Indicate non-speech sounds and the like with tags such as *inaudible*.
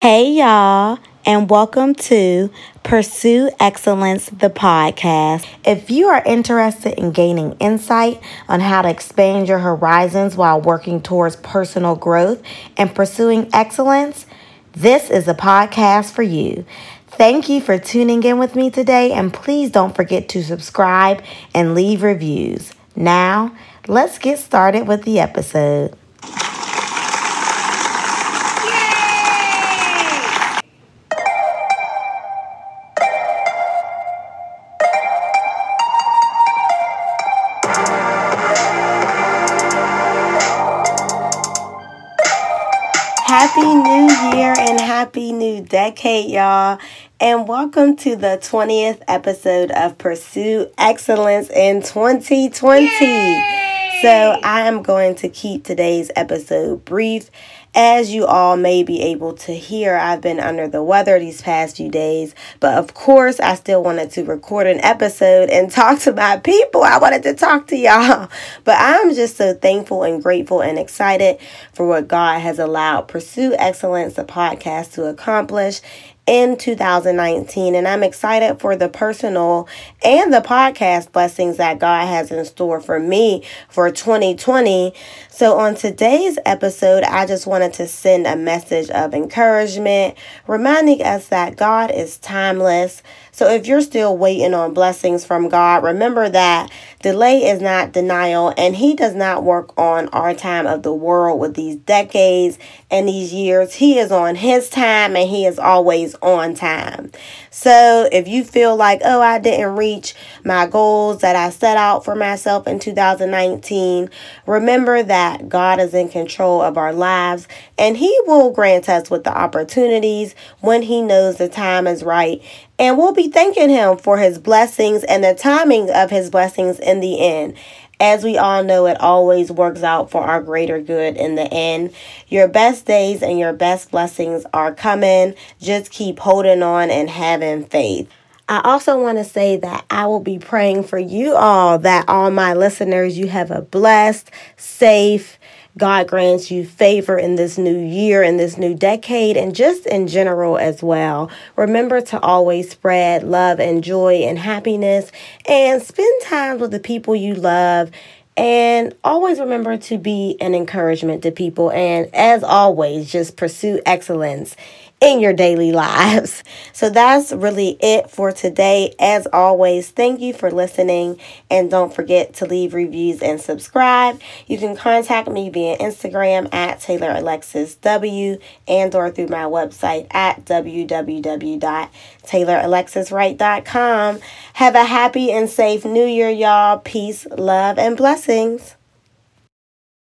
Hey, y'all, and welcome to Pursue Excellence, the podcast. If you are interested in gaining insight on how to expand your horizons while working towards personal growth and pursuing excellence, this is a podcast for you. Thank you for tuning in with me today, and please don't forget to subscribe and leave reviews. Now, let's get started with the episode. Happy New Year and Happy New Decade, y'all. And welcome to the 20th episode of Pursue Excellence in 2020. Yay! So, I am going to keep today's episode brief. As you all may be able to hear, I've been under the weather these past few days, but of course, I still wanted to record an episode and *laughs* talk to my people. I wanted to talk to y'all, but I'm just so thankful and grateful and excited for what God has allowed Pursue Excellence, the podcast, to accomplish in 2019. And I'm excited for the personal and the podcast blessings that God has in store for me for 2020. So, on today's episode, I just wanted to send a message of encouragement, reminding us that God is timeless. So, if you're still waiting on blessings from God, remember that delay is not denial, and He does not work on our time of the world with these decades and these years. He is on His time, and He is always on time. So if you feel like, oh, I didn't reach my goals that I set out for myself in 2019, remember that God is in control of our lives and He will grant us with the opportunities when He knows the time is right. And we'll be thanking Him for His blessings and the timing of His blessings in the end. As we all know, it always works out for our greater good in the end. Your best days and your best blessings are coming. Just keep holding on and having faith. I also want to say that I will be praying for you all, that all my listeners, you have a blessed, safe, God grants you favor in this new year, in this new decade, and just in general as well. Remember to always spread love and joy and happiness and spend time with the people you love. And always remember to be an encouragement to people. And as always, just pursue excellence in your daily lives. *laughs* So that's really it for today. As always, thank you for listening and don't forget to leave reviews and subscribe. You can contact me via Instagram at Taylor Alexis W and or through my website at www.tayloralexiswright.com. Have a happy and safe new year, y'all. Peace, love, and blessings.